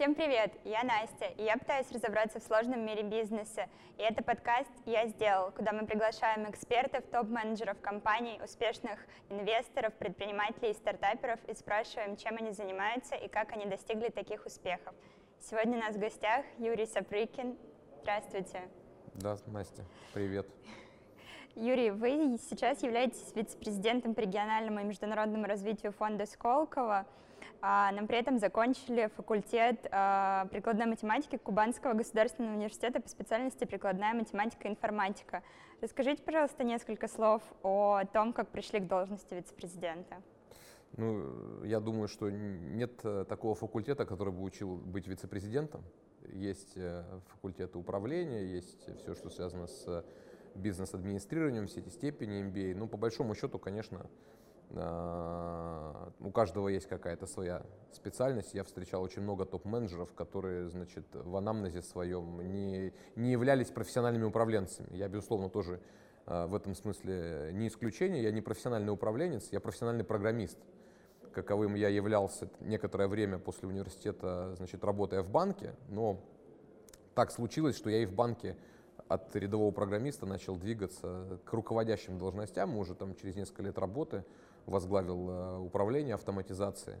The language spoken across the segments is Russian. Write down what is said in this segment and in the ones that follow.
Всем привет, я Настя, и я пытаюсь разобраться в сложном мире бизнеса. И это подкаст «Я сделал», куда мы приглашаем экспертов, топ-менеджеров компаний, успешных инвесторов, предпринимателей и стартаперов и спрашиваем, чем они занимаются и как они достигли таких успехов. Сегодня у нас в гостях Юрий Сапрыкин. Здравствуйте. Да, Настя, привет. Юрий, вы сейчас являетесь вице-президентом по региональному и международному развитию фонда Сколково а, но при этом закончили факультет а, прикладной математики Кубанского государственного университета по специальности прикладная математика и информатика. Расскажите, пожалуйста, несколько слов о том, как пришли к должности вице-президента. Ну, я думаю, что нет э, такого факультета, который бы учил быть вице-президентом. Есть э, факультеты управления, есть все, что связано с бизнес-администрированием, все эти степени MBA. Ну, по большому счету, конечно, у каждого есть какая-то своя специальность. Я встречал очень много топ-менеджеров, которые, значит, в анамнезе своем не, не являлись профессиональными управленцами. Я, безусловно, тоже а, в этом смысле не исключение. Я не профессиональный управленец, я профессиональный программист. Каковым я являлся некоторое время после университета, значит, работая в банке, но так случилось, что я и в банке от рядового программиста начал двигаться к руководящим должностям, уже там через несколько лет работы возглавил э, управление автоматизации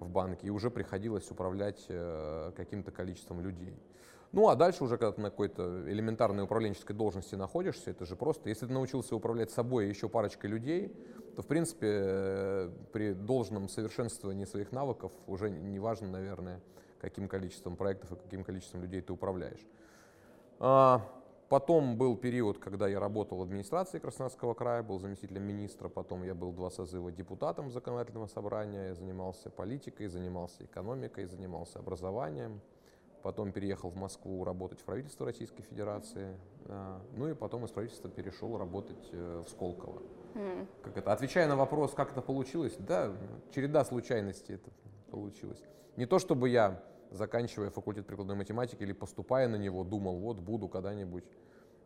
в банке, и уже приходилось управлять э, каким-то количеством людей. Ну а дальше уже, когда ты на какой-то элементарной управленческой должности находишься, это же просто, если ты научился управлять собой и еще парочкой людей, то, в принципе, э, при должном совершенствовании своих навыков уже не важно, наверное, каким количеством проектов и каким количеством людей ты управляешь. Потом был период, когда я работал в администрации Краснодарского края, был заместителем министра, потом я был два созыва депутатом законодательного собрания, я занимался политикой, занимался экономикой, занимался образованием. Потом переехал в Москву работать в правительство Российской Федерации. А, ну и потом из правительства перешел работать э, в Сколково. Mm. Как это? Отвечая на вопрос, как это получилось, да, череда случайностей это получилось. Не то чтобы я заканчивая факультет прикладной математики или поступая на него, думал, вот буду когда-нибудь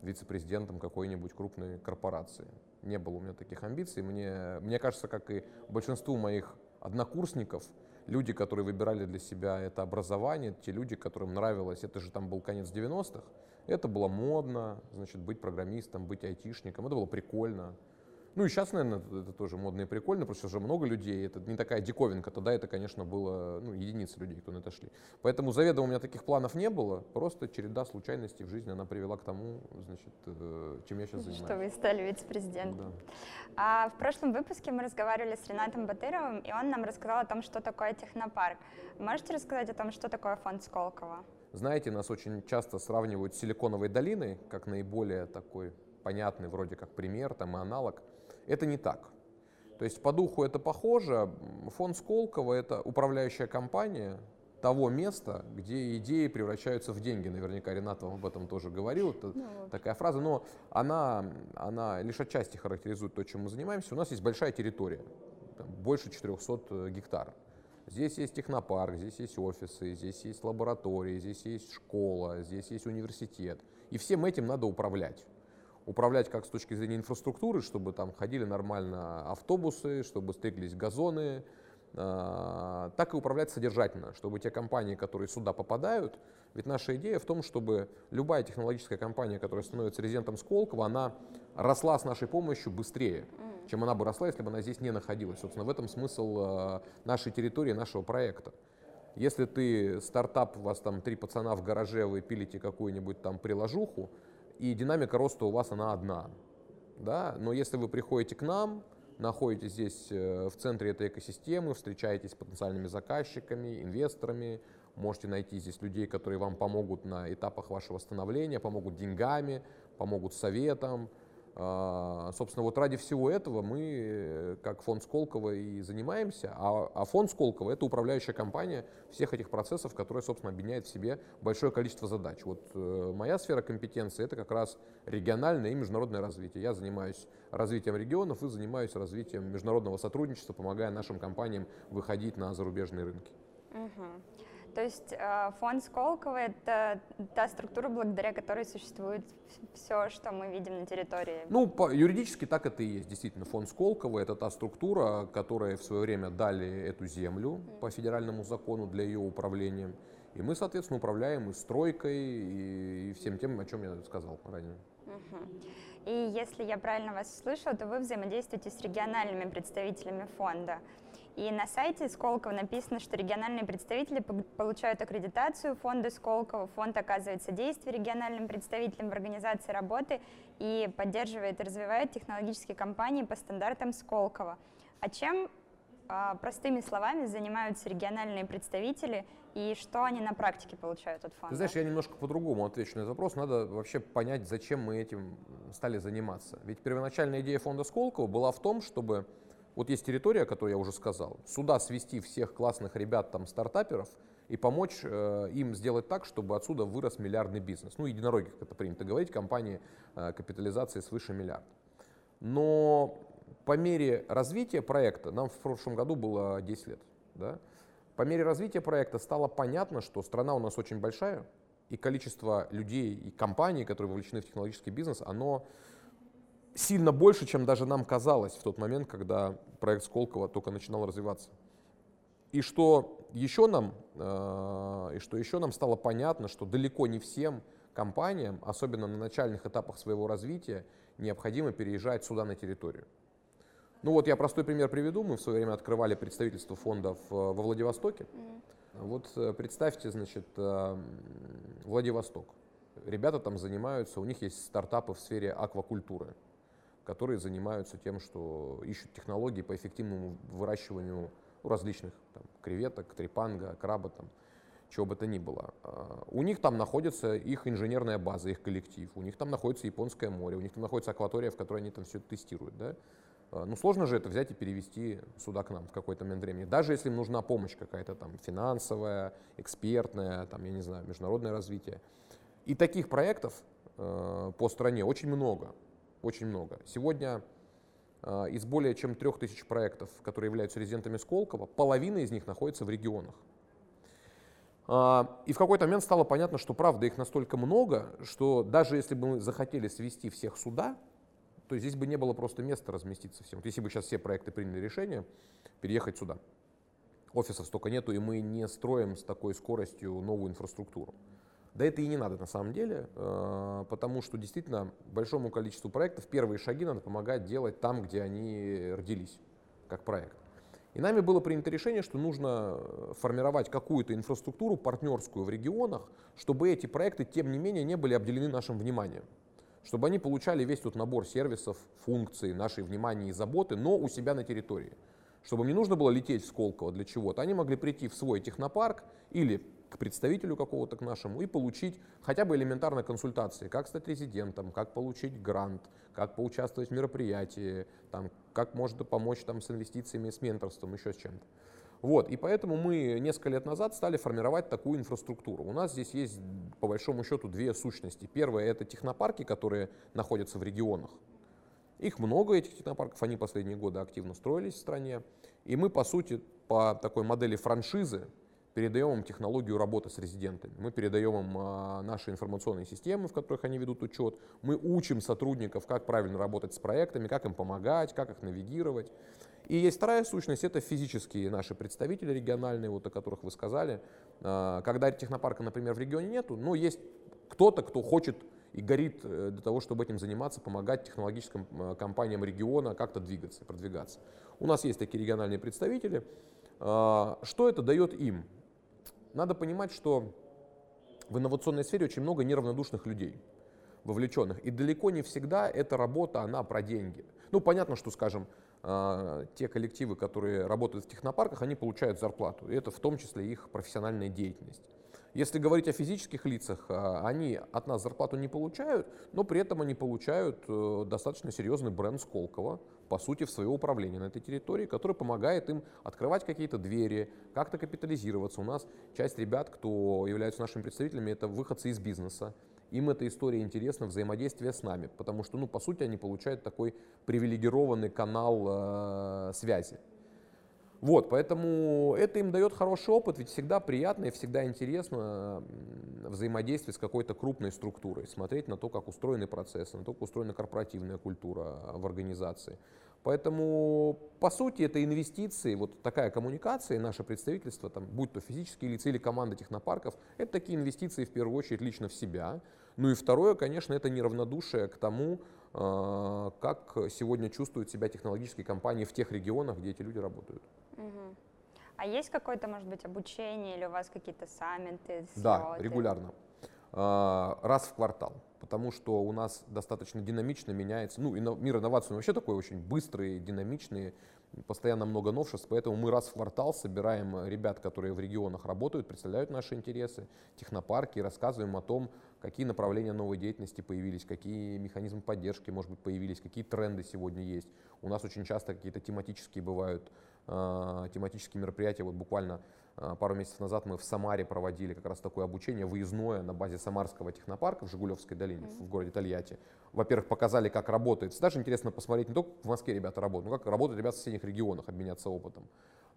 вице-президентом какой-нибудь крупной корпорации. Не было у меня таких амбиций. Мне, мне кажется, как и большинству моих однокурсников, люди, которые выбирали для себя это образование, те люди, которым нравилось, это же там был конец 90-х, это было модно, значит, быть программистом, быть айтишником, это было прикольно. Ну и сейчас, наверное, это тоже модно и прикольно, что уже много людей, это не такая диковинка, тогда это, конечно, было ну, единицы людей, кто на это шли. Поэтому заведомо у меня таких планов не было, просто череда случайностей в жизни, она привела к тому, значит, э, чем я сейчас занимаюсь. Что вы стали вице-президентом. Да. А в прошлом выпуске мы разговаривали с Ренатом Батыровым, и он нам рассказал о том, что такое технопарк. Можете рассказать о том, что такое фонд Сколково? Знаете, нас очень часто сравнивают с Силиконовой долиной, как наиболее такой понятный вроде как пример там, и аналог. Это не так. То есть по духу это похоже. Фонд Сколково — это управляющая компания того места, где идеи превращаются в деньги. Наверняка Ренат вам об этом тоже говорил. Это ну, такая фраза, но она, она лишь отчасти характеризует то, чем мы занимаемся. У нас есть большая территория, больше 400 э, гектар. Здесь есть технопарк, здесь есть офисы, здесь есть лаборатории, здесь есть школа, здесь есть университет. И всем этим надо управлять управлять как с точки зрения инфраструктуры, чтобы там ходили нормально автобусы, чтобы стыклись газоны, а, так и управлять содержательно, чтобы те компании, которые сюда попадают, ведь наша идея в том, чтобы любая технологическая компания, которая становится резидентом Сколково, она росла с нашей помощью быстрее, чем она бы росла, если бы она здесь не находилась. Собственно, в этом смысл а, нашей территории, нашего проекта. Если ты стартап, у вас там три пацана в гараже, вы пилите какую-нибудь там приложуху, и динамика роста у вас она одна. Да? Но если вы приходите к нам, находитесь здесь э, в центре этой экосистемы, встречаетесь с потенциальными заказчиками, инвесторами, можете найти здесь людей, которые вам помогут на этапах вашего становления, помогут деньгами, помогут советом, собственно, вот ради всего этого мы, э, как фонд Сколково, и занимаемся. А, а фонд Сколково — это управляющая компания всех этих процессов, которая, собственно, объединяет в себе большое количество задач. Вот э, моя сфера компетенции — это как раз региональное и международное развитие. Я занимаюсь развитием регионов и занимаюсь развитием международного сотрудничества, помогая нашим компаниям выходить на зарубежные рынки. Угу. То есть э, фонд Сколково — это та структура, благодаря которой существует все, что мы видим на территории. Ну, по, юридически так это и есть. Действительно, фонд Сколково — это та структура, которая в свое время дали эту землю mm. по федеральному закону для ее управления. И мы, соответственно, управляем и стройкой, и, и всем тем, о чем я сказал ранее. И если я правильно вас слышала, то вы взаимодействуете с региональными представителями фонда. И на сайте Сколково написано, что региональные представители получают аккредитацию фонда Сколково. Фонд оказывает содействие региональным представителям в организации работы и поддерживает и развивает технологические компании по стандартам Сколково. А чем, а, простыми словами, занимаются региональные представители и что они на практике получают от фонда? Ты знаешь, я немножко по-другому отвечу на этот вопрос. Надо вообще понять, зачем мы этим стали заниматься. Ведь первоначальная идея фонда Сколково была в том, чтобы вот есть территория, которую я уже сказал, сюда свести всех классных ребят, там, стартаперов, и помочь э, им сделать так, чтобы отсюда вырос миллиардный бизнес. Ну, единороги, как это принято говорить, компании э, капитализации свыше миллиарда. Но по мере развития проекта, нам в прошлом году было 10 лет, да, по мере развития проекта стало понятно, что страна у нас очень большая, и количество людей и компаний, которые вовлечены в технологический бизнес, оно сильно больше, чем даже нам казалось в тот момент, когда проект Сколково только начинал развиваться. И что еще нам, э, и что еще нам стало понятно, что далеко не всем компаниям, особенно на начальных этапах своего развития, необходимо переезжать сюда на территорию. Ну вот я простой пример приведу. Мы в свое время открывали представительство фондов э, во Владивостоке. Mm. Вот э, представьте, значит, Владивосток. Ребята там занимаются, у них есть стартапы в сфере аквакультуры которые занимаются тем, что ищут технологии по эффективному выращиванию различных там, креветок, трепанга, краба, там, чего бы то ни было. А, у них там находится их инженерная база, их коллектив, у них там находится Японское море, у них там находится акватория, в которой они там все тестируют. Да? А, ну, сложно же это взять и перевести сюда к нам в какой-то момент времени. Даже если им нужна помощь какая-то там финансовая, экспертная, там, я не знаю, международное развитие. И таких проектов э, по стране очень много очень много. Сегодня э, из более чем трех тысяч проектов, которые являются резидентами Сколково, половина из них находится в регионах. Э, и в какой-то момент стало понятно, что правда их настолько много, что даже если бы мы захотели свести всех сюда, то здесь бы не было просто места разместиться всем. Вот если бы сейчас все проекты приняли решение переехать сюда, офисов столько нету, и мы не строим с такой скоростью новую инфраструктуру. Да это и не надо на самом деле, э, потому что действительно большому количеству проектов первые шаги надо помогать делать там, где они родились, как проект. И нами было принято решение, что нужно э, формировать какую-то инфраструктуру партнерскую в регионах, чтобы эти проекты, тем не менее, не были обделены нашим вниманием. Чтобы они получали весь тот набор сервисов, функций, нашей внимания и заботы, но у себя на территории. Чтобы им не нужно было лететь в Сколково для чего-то. Они могли прийти в свой технопарк или к представителю какого-то к нашему и получить хотя бы элементарно консультации, как стать резидентом, как получить грант, как поучаствовать в мероприятии, там, как можно помочь там, с инвестициями, с менторством, еще с чем-то. Вот, и поэтому мы несколько лет назад стали формировать такую инфраструктуру. У нас здесь есть, по большому счету, две сущности. Первое – это технопарки, которые находятся в регионах. Их много, этих технопарков, они последние годы активно строились в стране. И мы, по сути, по такой модели франшизы передаем им технологию работы с резидентами. Мы передаем им а, наши информационные системы, в которых они ведут учет. Мы учим сотрудников, как правильно работать с проектами, как им помогать, как их навигировать. И есть вторая сущность, это физические наши представители региональные, вот о которых вы сказали. А, когда технопарка, например, в регионе нету, но есть кто-то, кто хочет и горит э, для того, чтобы этим заниматься, помогать технологическим а, компаниям региона как-то двигаться, продвигаться. У нас есть такие региональные представители. Что это дает им? Надо понимать, что в инновационной сфере очень много неравнодушных людей, вовлеченных. И далеко не всегда эта работа, она про деньги. Ну, понятно, что, скажем, а, те коллективы, которые работают в технопарках, они получают зарплату. И это в том числе их профессиональная деятельность. Если говорить о физических лицах, а, они от нас зарплату не получают, но при этом они получают э, достаточно серьезный бренд Сколково, по сути, в свое управление на этой территории, который помогает им открывать какие-то двери, как-то капитализироваться. У нас часть ребят, кто являются нашими представителями, это выходцы из бизнеса. Им эта история интересна, взаимодействие с нами, потому что, ну, по сути, они получают такой привилегированный канал э, связи. Вот, поэтому это им дает хороший опыт, ведь всегда приятно и всегда интересно взаимодействовать с какой-то крупной структурой, смотреть на то, как устроены процессы, на то, как устроена корпоративная культура в организации. Поэтому, по сути, это инвестиции, вот такая коммуникация, наше представительство, там, будь то физические лица или команда технопарков, это такие инвестиции, в первую очередь, лично в себя. Ну и второе, конечно, это неравнодушие к тому, а, как сегодня чувствуют себя технологические компании в тех регионах, где эти люди работают. Угу. А есть какое-то, может быть, обучение или у вас какие-то саммиты? Слеты? Да, регулярно. А, раз в квартал потому что у нас достаточно динамично меняется, ну, мир инноваций вообще такой очень быстрый, динамичный, постоянно много новшеств, поэтому мы раз в квартал собираем ребят, которые в регионах работают, представляют наши интересы, технопарки, рассказываем о том, какие направления новой деятельности появились, какие механизмы поддержки, может быть, появились, какие тренды сегодня есть. У нас очень часто какие-то тематические бывают, э, тематические мероприятия, вот буквально а, пару месяцев назад мы в Самаре проводили как раз такое обучение выездное на базе Самарского технопарка в Жигулевской долине, mm-hmm. в городе Тольятти. Во-первых, показали, как работает. Даже интересно посмотреть не только в Москве ребята работают, но как работают ребята в соседних регионах, обменяться опытом.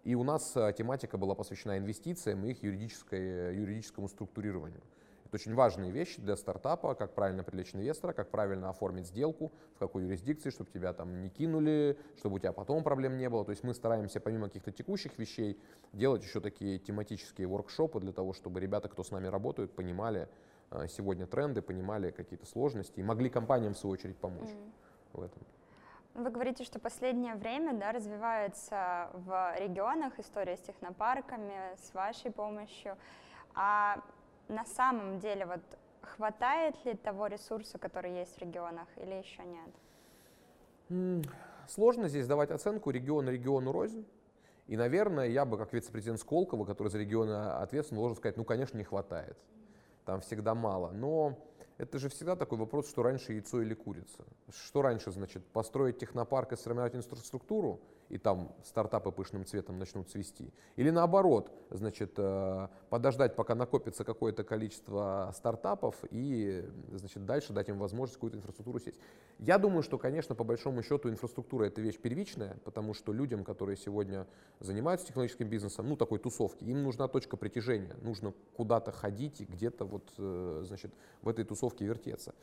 И у нас а, тематика была посвящена инвестициям и их юридической, юридическому структурированию очень важные вещи для стартапа, как правильно привлечь инвестора, как правильно оформить сделку, в какой юрисдикции, чтобы тебя там не кинули, чтобы у тебя потом проблем не было. То есть мы стараемся помимо каких-то текущих вещей делать еще такие тематические воркшопы для того, чтобы ребята, кто с нами работают, понимали э, сегодня тренды, понимали какие-то сложности и могли компаниям в свою очередь помочь mm. в этом. Вы говорите, что последнее время да, развивается в регионах история с технопарками, с вашей помощью. А на самом деле вот хватает ли того ресурса, который есть в регионах, или еще нет? Сложно здесь давать оценку регион региону рознь. И, наверное, я бы, как вице-президент Сколково, который за регионы ответственен, должен сказать, ну, конечно, не хватает. Там всегда мало. Но это же всегда такой вопрос, что раньше яйцо или курица. Что раньше, значит, построить технопарк и сформировать инфраструктуру, и там стартапы пышным цветом начнут цвести. Или наоборот, значит, э, подождать, пока накопится какое-то количество стартапов и значит, дальше дать им возможность какую-то инфраструктуру сесть. Я думаю, что, конечно, по большому счету инфраструктура это вещь первичная, потому что людям, которые сегодня занимаются технологическим бизнесом, ну такой тусовки, им нужна точка притяжения, нужно куда-то ходить и где-то вот, э, значит, в этой тусовке вертеться.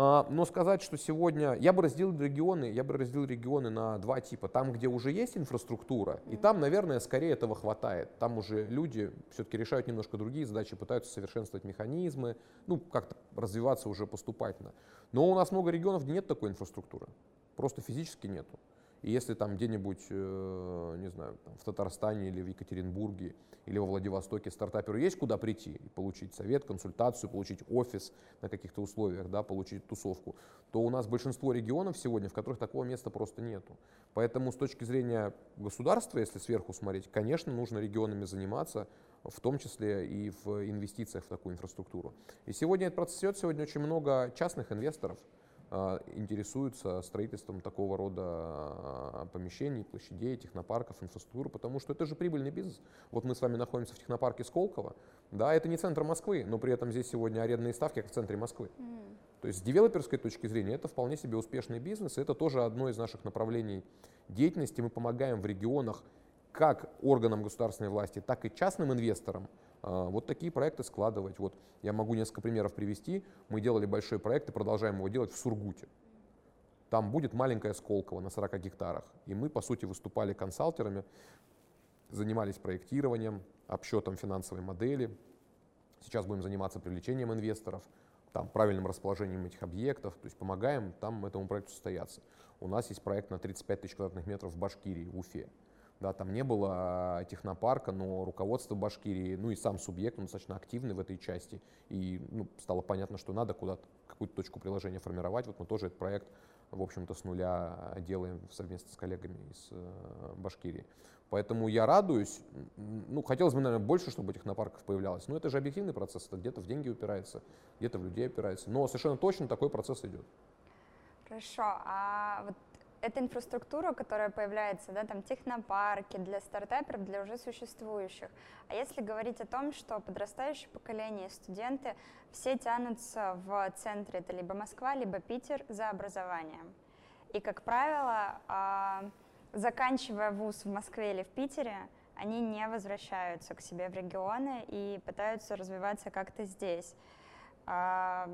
А, но сказать, что сегодня я бы разделил регионы, я бы разделил регионы на два типа. Там, где уже есть инфраструктура, и там, наверное, скорее этого хватает. Там уже люди все-таки решают немножко другие задачи, пытаются совершенствовать механизмы, ну, как-то развиваться уже поступательно. Но у нас много регионов, где нет такой инфраструктуры. Просто физически нету. И если там где-нибудь, э, не знаю, там, в Татарстане или в Екатеринбурге или во Владивостоке стартаперу есть куда прийти и получить совет, консультацию, получить офис на каких-то условиях, да, получить тусовку, то у нас большинство регионов сегодня, в которых такого места просто нету. Поэтому с точки зрения государства, если сверху смотреть, конечно, нужно регионами заниматься, в том числе и в инвестициях в такую инфраструктуру. И сегодня этот процесс идет, сегодня очень много частных инвесторов, интересуются строительством такого рода а, помещений, площадей, технопарков, инфраструктуры, потому что это же прибыльный бизнес. Вот мы с вами находимся в технопарке Сколково, да, это не центр Москвы, но при этом здесь сегодня арендные ставки, как в центре Москвы. Mm. То есть с девелоперской точки зрения это вполне себе успешный бизнес, и это тоже одно из наших направлений деятельности. Мы помогаем в регионах как органам государственной власти, так и частным инвесторам а, вот такие проекты складывать. Вот я могу несколько примеров привести. Мы делали большой проект и продолжаем его делать в Сургуте. Там будет маленькая Сколково на 40 гектарах. И мы, по сути, выступали консалтерами, занимались проектированием, обсчетом финансовой модели. Сейчас будем заниматься привлечением инвесторов, там, правильным расположением этих объектов, то есть помогаем там этому проекту состояться. У нас есть проект на 35 тысяч квадратных метров в Башкирии, в Уфе. Да, там не было технопарка, но руководство Башкирии, ну и сам субъект, он достаточно активный в этой части. И ну, стало понятно, что надо куда-то какую-то точку приложения формировать. Вот мы тоже этот проект, в общем-то, с нуля делаем совместно с коллегами из э, Башкирии. Поэтому я радуюсь. Ну, хотелось бы, наверное, больше, чтобы технопарков появлялось. Но это же объективный процесс. Это где-то в деньги упирается, где-то в людей опирается. Но совершенно точно такой процесс идет. Хорошо. А вот это инфраструктура, которая появляется, да, там технопарки для стартаперов, для уже существующих. А если говорить о том, что подрастающее поколение, студенты, все тянутся в центре, это либо Москва, либо Питер за образованием. И, как правило, а, заканчивая вуз в Москве или в Питере, они не возвращаются к себе в регионы и пытаются развиваться как-то здесь. А,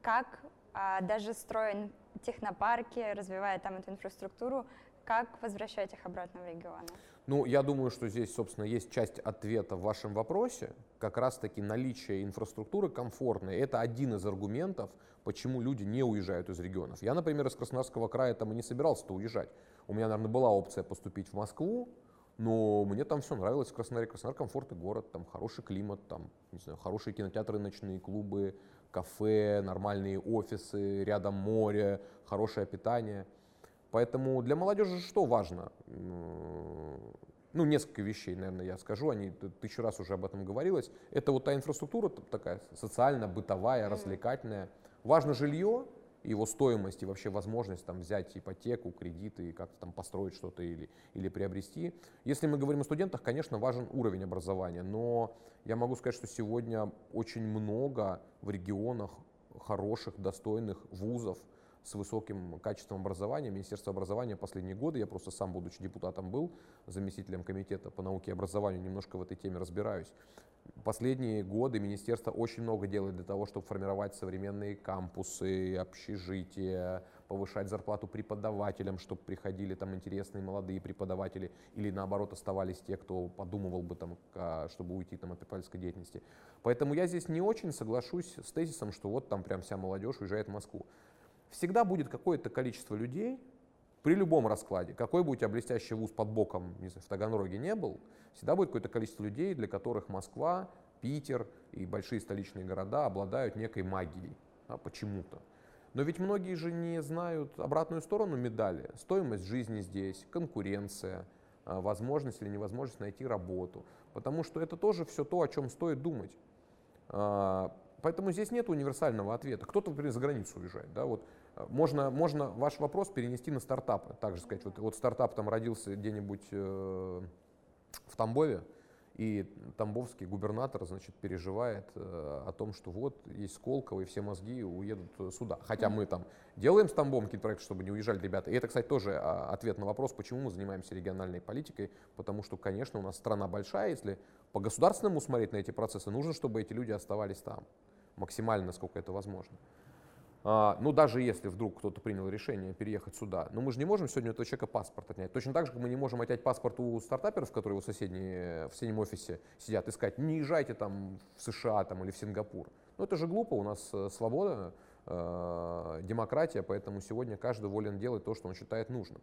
как а, даже строя технопарки, развивая там эту инфраструктуру, как возвращать их обратно в регионы? Ну, я думаю, что здесь, собственно, есть часть ответа в вашем вопросе. Как раз-таки наличие инфраструктуры комфортной – это один из аргументов, почему люди не уезжают из регионов. Я, например, из Краснодарского края там и не собирался-то уезжать. У меня, наверное, была опция поступить в Москву, но мне там все нравилось в Краснодаре. Краснодар комфортный город, там хороший климат, там, не знаю, хорошие кинотеатры, ночные клубы, кафе, нормальные офисы, рядом море, хорошее питание. Поэтому для молодежи что важно? Ну, несколько вещей, наверное, я скажу, они тысячу раз уже об этом говорилось. Это вот та инфраструктура такая социально-бытовая, развлекательная. Важно жилье, его стоимость и вообще возможность там, взять ипотеку, кредиты и как-то там построить что-то или, или приобрести. Если мы говорим о студентах, конечно, важен уровень образования, но я могу сказать, что сегодня очень много в регионах хороших, достойных вузов, с высоким качеством образования. Министерство образования последние годы, я просто сам, будучи депутатом, был заместителем комитета по науке и образованию, немножко в этой теме разбираюсь. Последние годы министерство очень много делает для того, чтобы формировать современные кампусы, общежития, повышать зарплату преподавателям, чтобы приходили там интересные молодые преподаватели или наоборот оставались те, кто подумывал бы там, чтобы уйти там от преподавательской деятельности. Поэтому я здесь не очень соглашусь с тезисом, что вот там прям вся молодежь уезжает в Москву. Всегда будет какое-то количество людей, при любом раскладе, какой бы у тебя блестящий вуз под боком, не знаю, в Таганроге не был, всегда будет какое-то количество людей, для которых Москва, Питер и большие столичные города обладают некой магией, да, почему-то. Но ведь многие же не знают обратную сторону медали. Стоимость жизни здесь, конкуренция, а, возможность или невозможность найти работу. Потому что это тоже все то, о чем стоит думать. А, поэтому здесь нет универсального ответа. Кто-то, например, за границу уезжает. Да? Вот можно, можно ваш вопрос перенести на стартапы. Также сказать, вот, вот стартап там родился где-нибудь э, в Тамбове, и тамбовский губернатор, значит, переживает э, о том, что вот есть Сколково, и все мозги уедут сюда. Хотя мы там делаем с Тамбовом какие-то проекты, чтобы не уезжали ребята. И это, кстати, тоже а, ответ на вопрос, почему мы занимаемся региональной политикой. Потому что, конечно, у нас страна большая, если по государственному смотреть на эти процессы, нужно, чтобы эти люди оставались там максимально, насколько это возможно. А, ну, даже если вдруг кто-то принял решение переехать сюда, но мы же не можем сегодня у этого человека паспорт отнять. Точно так же, как мы не можем отнять паспорт у стартаперов, которые в, соседней, в соседнем офисе сидят, искать, не езжайте там в США там, или в Сингапур. Ну, это же глупо, у нас э, свобода, э, демократия, поэтому сегодня каждый волен делать то, что он считает нужным.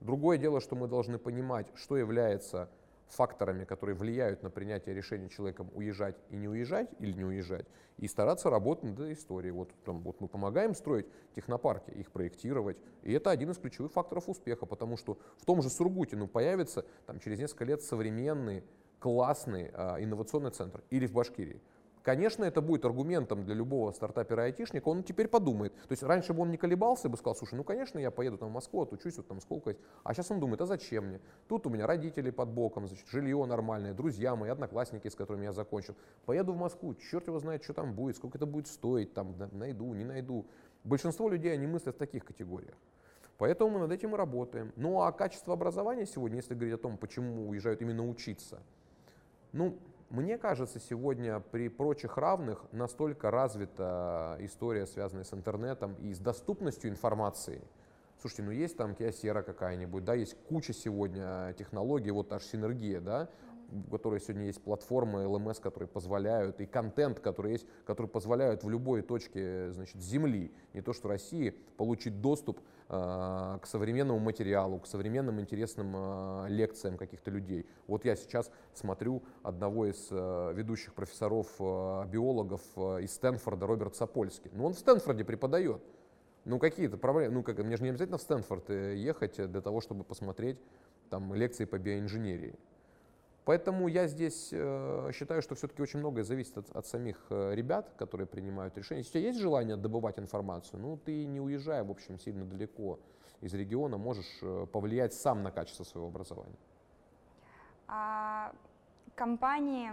Другое дело, что мы должны понимать, что является факторами, которые влияют на принятие решения человеком уезжать и не уезжать или не уезжать, и стараться работать над этой историей. Вот, там, вот мы помогаем строить технопарки, их проектировать, и это один из ключевых факторов успеха, потому что в том же Сургуте ну, появится там, через несколько лет современный, классный а, инновационный центр, или в Башкирии. Конечно, это будет аргументом для любого стартапера-айтишника, он теперь подумает. То есть раньше бы он не колебался, бы сказал, слушай, ну конечно, я поеду там в Москву, отучусь, вот там сколько. А сейчас он думает, а зачем мне? Тут у меня родители под боком, значит, жилье нормальное, друзья мои, одноклассники, с которыми я закончил. Поеду в Москву, черт его знает, что там будет, сколько это будет стоить, там найду, не найду. Большинство людей, они мыслят в таких категориях. Поэтому мы над этим и работаем. Ну а качество образования сегодня, если говорить о том, почему уезжают именно учиться, ну, мне кажется, сегодня при прочих равных настолько развита история, связанная с интернетом и с доступностью информации. Слушайте, ну есть там Киосера какая-нибудь, да, есть куча сегодня технологий, вот аж синергия, да, у которой сегодня есть платформы LMS, которые позволяют, и контент, который есть, который позвляют в любой точке значит, Земли, не то что России, получить доступ к современному материалу, к современным интересным э, лекциям каких-то людей. Вот я сейчас смотрю одного из э, ведущих профессоров, э, биологов э, из Стэнфорда, Роберт Сапольский. Ну, он в Стэнфорде преподает. Ну, какие-то проблемы. Ну, как, мне же не обязательно в Стэнфорд э, ехать для того, чтобы посмотреть там лекции по биоинженерии. Поэтому я здесь э, считаю, что все-таки очень многое зависит от, от самих э, ребят, которые принимают решения. Если у тебя есть желание добывать информацию, ну ты не уезжая, в общем, сильно далеко из региона, можешь э, повлиять сам на качество своего образования. А компании,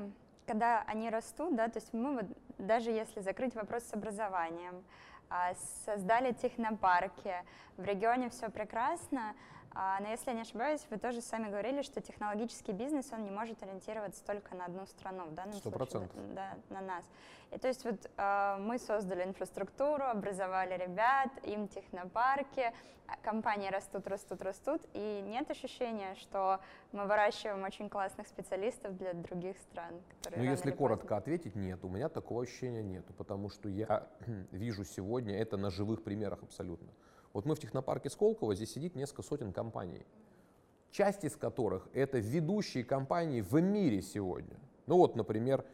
когда они растут, да, то есть мы вот, даже если закрыть вопрос с образованием, а, создали технопарки, в регионе все прекрасно, но если я не ошибаюсь, вы тоже сами говорили, что технологический бизнес, он не может ориентироваться только на одну страну, в данном 100%. случае да, на нас. И то есть вот э, мы создали инфраструктуру, образовали ребят, им технопарки, а компании растут, растут, растут, и нет ощущения, что мы выращиваем очень классных специалистов для других стран. Ну, если коротко ответить, нет, у меня такого ощущения нет, потому что я вижу сегодня это на живых примерах абсолютно. Вот мы в технопарке Сколково, здесь сидит несколько сотен компаний, часть из которых это ведущие компании в мире сегодня. Ну вот, например,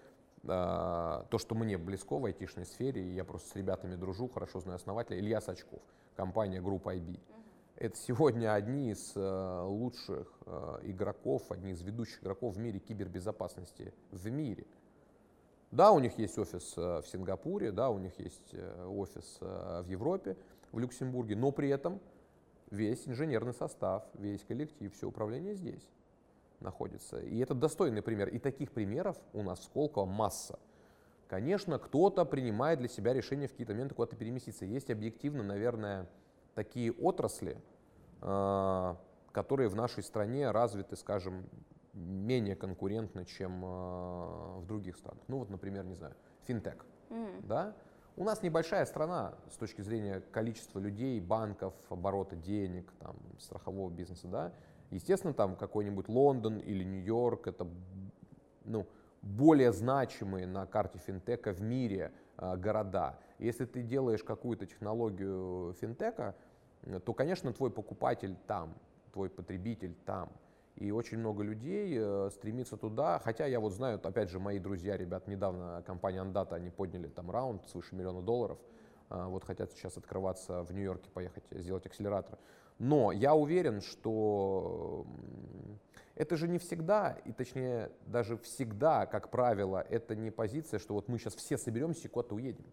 а, то, что мне близко в айтишной сфере, и я просто с ребятами дружу, хорошо знаю основателя, Илья Сачков, компания группа IB. Это сегодня одни из э, лучших э, игроков, одни из ведущих игроков в мире кибербезопасности в мире. Да, у них есть офис э, в Сингапуре, да, у них есть офис в Европе, в Люксембурге, но при этом весь инженерный состав, весь коллектив, все управление здесь находится. И это достойный пример. И таких примеров у нас в Сколково масса. Конечно, кто-то принимает для себя решение в какие-то моменты куда-то переместиться. Есть объективно, наверное, такие отрасли, а, которые в нашей стране развиты, скажем, менее конкурентно, чем а, в других странах. Ну вот, например, не знаю, финтех. Mm. Да? У нас небольшая страна с точки зрения количества людей, банков, оборота денег, там, страхового бизнеса, да. Естественно, там какой-нибудь Лондон или Нью-Йорк, это ну, более значимые на карте финтека в мире э, города. Если ты делаешь какую-то технологию финтека, то, конечно, твой покупатель там, твой потребитель там. И очень много людей э, стремится туда, хотя я вот знаю, опять же, мои друзья, ребят, недавно компания Андата, они подняли там раунд свыше миллиона долларов, э, вот хотят сейчас открываться в Нью-Йорке, поехать сделать акселератор. Но я уверен, что это же не всегда, и точнее даже всегда, как правило, это не позиция, что вот мы сейчас все соберемся и куда-то уедем.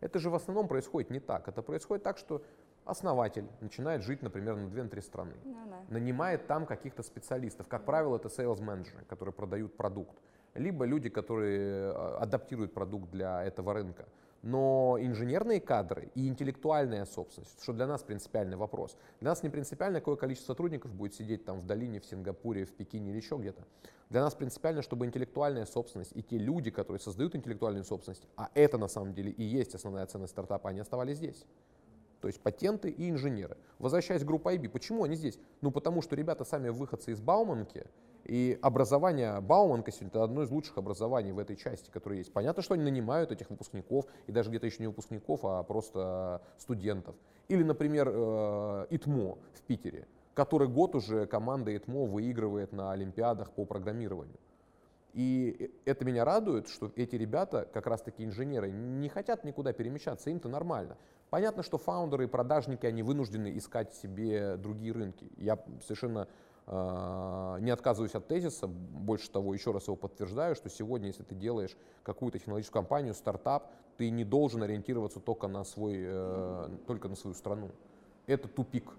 Это же в основном происходит не так. Это происходит так, что основатель начинает жить, например, на 2-3 страны, ну, да. нанимает там каких-то специалистов. Как правило, это sales менеджеры которые продают продукт, либо люди, которые э, адаптируют продукт для этого рынка. Но инженерные кадры и интеллектуальная собственность, что для нас принципиальный вопрос. Для нас не принципиально, какое количество сотрудников будет сидеть там в долине, в Сингапуре, в Пекине или еще где-то. Для нас принципиально, чтобы интеллектуальная собственность и те люди, которые создают интеллектуальную собственность, а это на самом деле и есть основная ценность стартапа, они оставались здесь то есть патенты и инженеры. Возвращаясь к группе IB, почему они здесь? Ну, потому что ребята сами выходцы из Бауманки, и образование Бауманка сегодня это одно из лучших образований в этой части, которое есть. Понятно, что они нанимают этих выпускников, и даже где-то еще не выпускников, а просто студентов. Или, например, э, ИТМО в Питере, который год уже команда ИТМО выигрывает на Олимпиадах по программированию. И это меня радует, что эти ребята, как раз таки инженеры, не хотят никуда перемещаться, им-то нормально. Понятно, что фаундеры и продажники, они вынуждены искать себе другие рынки. Я совершенно э, не отказываюсь от тезиса, больше того, еще раз его подтверждаю, что сегодня, если ты делаешь какую-то технологическую компанию, стартап, ты не должен ориентироваться только на, свой, э, только на свою страну. Это тупик,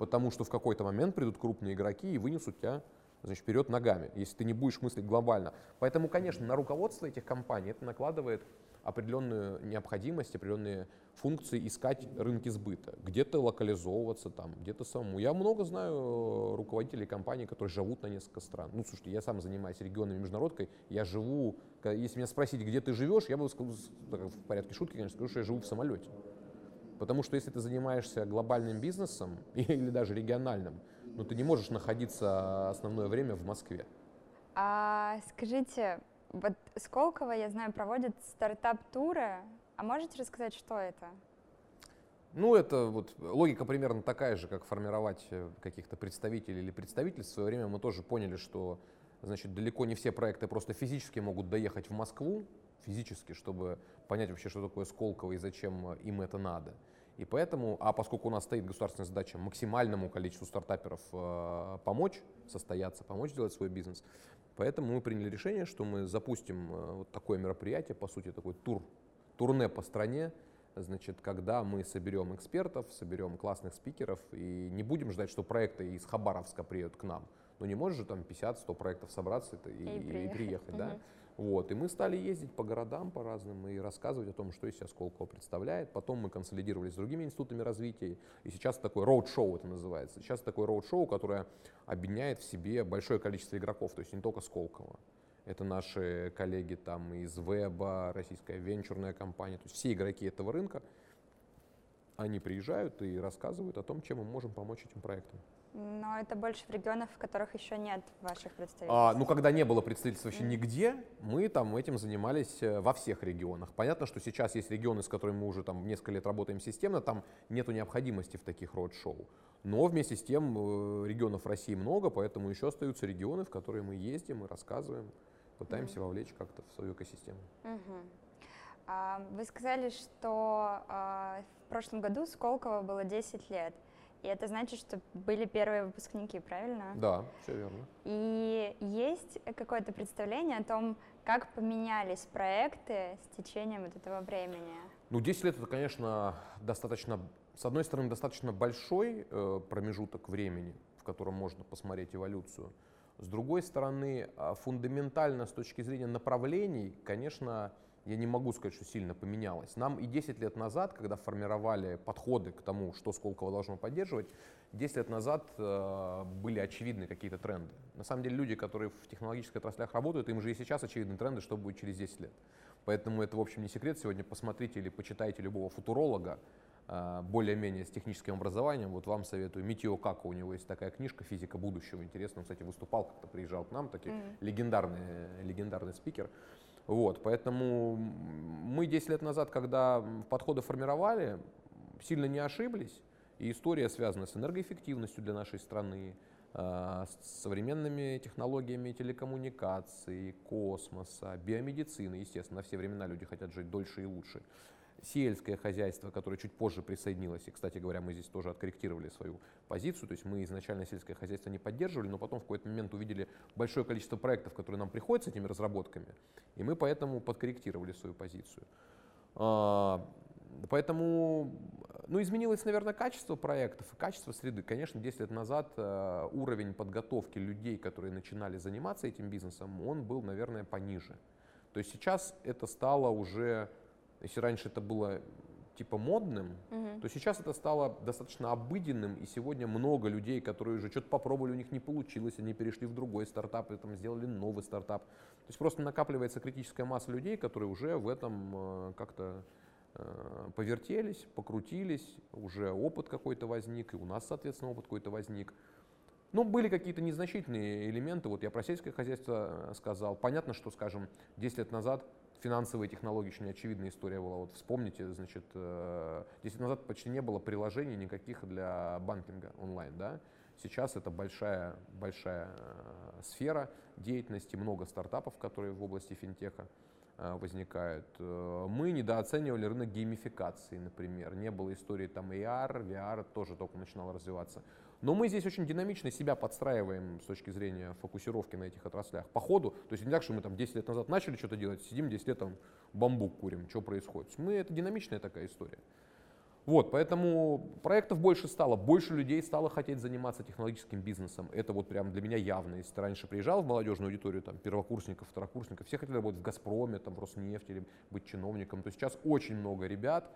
потому что в какой-то момент придут крупные игроки и вынесут тебя значит, вперед ногами, если ты не будешь мыслить глобально. Поэтому, конечно, на руководство этих компаний это накладывает определенную необходимость, определенные функции искать рынки сбыта, где-то локализовываться там, где-то самому. Я много знаю руководителей компаний, которые живут на несколько стран. Ну, слушайте, я сам занимаюсь регионами международкой, я живу, если меня спросить, где ты живешь, я бы сказал, в порядке шутки, конечно, скажу, что я живу в самолете. Потому что если ты занимаешься глобальным бизнесом или даже региональным, ну, ты не можешь находиться основное время в Москве. А скажите, вот Сколково, я знаю, проводит стартап-туры. А можете рассказать, что это? Ну, это вот логика примерно такая же, как формировать э, каких-то представителей или представителей. В свое время мы тоже поняли, что значит, далеко не все проекты просто физически могут доехать в Москву, физически, чтобы понять вообще, что такое Сколково и зачем им это надо. И поэтому, а поскольку у нас стоит государственная задача максимальному количеству стартаперов э, помочь состояться, помочь сделать свой бизнес, поэтому мы приняли решение, что мы запустим э, вот такое мероприятие, по сути, такой тур, турне по стране, значит, когда мы соберем экспертов, соберем классных спикеров и не будем ждать, что проекты из Хабаровска приедут к нам. Ну не можешь же там 50-100 проектов собраться и, и, и приехать, да? Вот, и мы стали ездить по городам по разным и рассказывать о том, что из себя Сколково представляет. Потом мы консолидировались с другими институтами развития. И сейчас такое роуд-шоу это называется. Сейчас такое роуд-шоу, которое объединяет в себе большое количество игроков, то есть не только Сколково. Это наши коллеги там из Веба, российская венчурная компания, то есть все игроки этого рынка, они приезжают и рассказывают о том, чем мы можем помочь этим проектам. Но это больше в регионах, в которых еще нет ваших представительств. А, ну, когда не было представительств вообще нигде, мы там этим занимались э, во всех регионах. Понятно, что сейчас есть регионы, с которыми мы уже там несколько лет работаем системно, там нету необходимости в таких род-шоу. Но вместе с тем э, регионов России много, поэтому еще остаются регионы, в которые мы ездим и рассказываем, пытаемся mm. вовлечь как-то в свою экосистему. Mm-hmm. Вы сказали, что а, в прошлом году Сколково было 10 лет. И это значит, что были первые выпускники, правильно? Да, все верно. И есть какое-то представление о том, как поменялись проекты с течением вот этого времени? Ну, 10 лет это, конечно, достаточно, с одной стороны, достаточно большой э, промежуток времени, в котором можно посмотреть эволюцию. С другой стороны, а, фундаментально с точки зрения направлений, конечно, я не могу сказать, что сильно поменялось. Нам и 10 лет назад, когда формировали подходы к тому, что Сколково должно поддерживать, 10 лет назад э, были очевидны какие-то тренды. На самом деле люди, которые в технологических отраслях работают, им же и сейчас очевидны тренды, что будет через 10 лет. Поэтому это, в общем, не секрет. Сегодня посмотрите или почитайте любого футуролога, э, более-менее с техническим образованием. Вот вам советую Митио Кака, у него есть такая книжка «Физика будущего». Интересно, он, кстати, выступал, как-то приезжал к нам, такой mm-hmm. легендарный, легендарный спикер. Вот, поэтому мы 10 лет назад, когда подходы формировали, сильно не ошиблись. И история связана с энергоэффективностью для нашей страны, а, с современными технологиями телекоммуникаций, космоса, биомедицины. Естественно, на все времена люди хотят жить дольше и лучше сельское хозяйство, которое чуть позже присоединилось, и, кстати говоря, мы здесь тоже откорректировали свою позицию, то есть мы изначально сельское хозяйство не поддерживали, но потом в какой-то момент увидели большое количество проектов, которые нам приходят с этими разработками, и мы поэтому подкорректировали свою позицию. А, поэтому, ну, изменилось, наверное, качество проектов и качество среды. Конечно, 10 лет назад э, уровень подготовки людей, которые начинали заниматься этим бизнесом, он был, наверное, пониже. То есть сейчас это стало уже если раньше это было типа модным, угу. то сейчас это стало достаточно обыденным, и сегодня много людей, которые уже что-то попробовали, у них не получилось, они перешли в другой стартап, и там сделали новый стартап. То есть просто накапливается критическая масса людей, которые уже в этом э, как-то э, повертелись, покрутились, уже опыт какой-то возник, и у нас, соответственно, опыт какой-то возник. Ну, были какие-то незначительные элементы, вот я про сельское хозяйство э, сказал. Понятно, что, скажем, 10 лет назад финансовые технологии очень очевидная история была. Вот вспомните, значит, 10 э, назад почти не было приложений никаких для банкинга онлайн, да? Сейчас это большая, большая э, сфера деятельности, много стартапов, которые в области финтеха возникают. Мы недооценивали рынок геймификации, например. Не было истории там AR, VR тоже только начинал развиваться. Но мы здесь очень динамично себя подстраиваем с точки зрения фокусировки на этих отраслях. По ходу, то есть не так, что мы там 10 лет назад начали что-то делать, сидим 10 лет там бамбук курим, что происходит. Мы, это динамичная такая история. Вот, поэтому проектов больше стало, больше людей стало хотеть заниматься технологическим бизнесом. Это вот прям для меня явно. Если ты раньше приезжал в молодежную аудиторию, там, первокурсников, второкурсников, все хотели работать в «Газпроме», там, в «Роснефти» или быть чиновником, то сейчас очень много ребят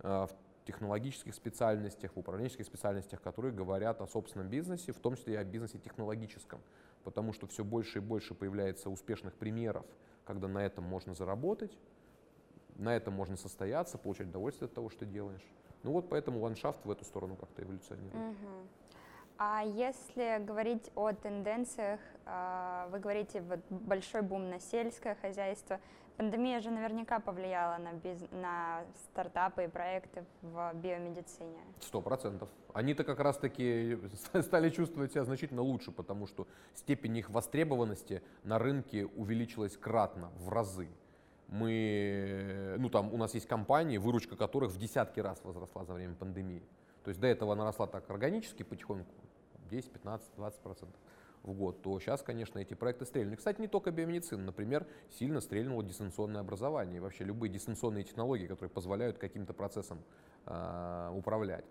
э, в технологических специальностях, в управленческих специальностях, которые говорят о собственном бизнесе, в том числе и о бизнесе технологическом, потому что все больше и больше появляется успешных примеров, когда на этом можно заработать, на этом можно состояться, получать удовольствие от того, что делаешь. Ну вот поэтому ландшафт в эту сторону как-то эволюционирует. Угу. А если говорить о тенденциях, а, вы говорите вот большой бум на сельское хозяйство. Пандемия же наверняка повлияла на, биз... на стартапы и проекты в биомедицине. Сто процентов. Они-то как раз-таки стали чувствовать себя значительно лучше, потому что степень их востребованности на рынке увеличилась кратно, в разы. Мы, ну там у нас есть компании, выручка которых в десятки раз возросла за время пандемии. То есть до этого она росла так органически потихоньку, 10, 15, 20 процентов в год, то сейчас, конечно, эти проекты стрельнули. Кстати, не только биомедицина, например, сильно стрельнуло дистанционное образование и вообще любые дистанционные технологии, которые позволяют каким-то процессам э, управлять.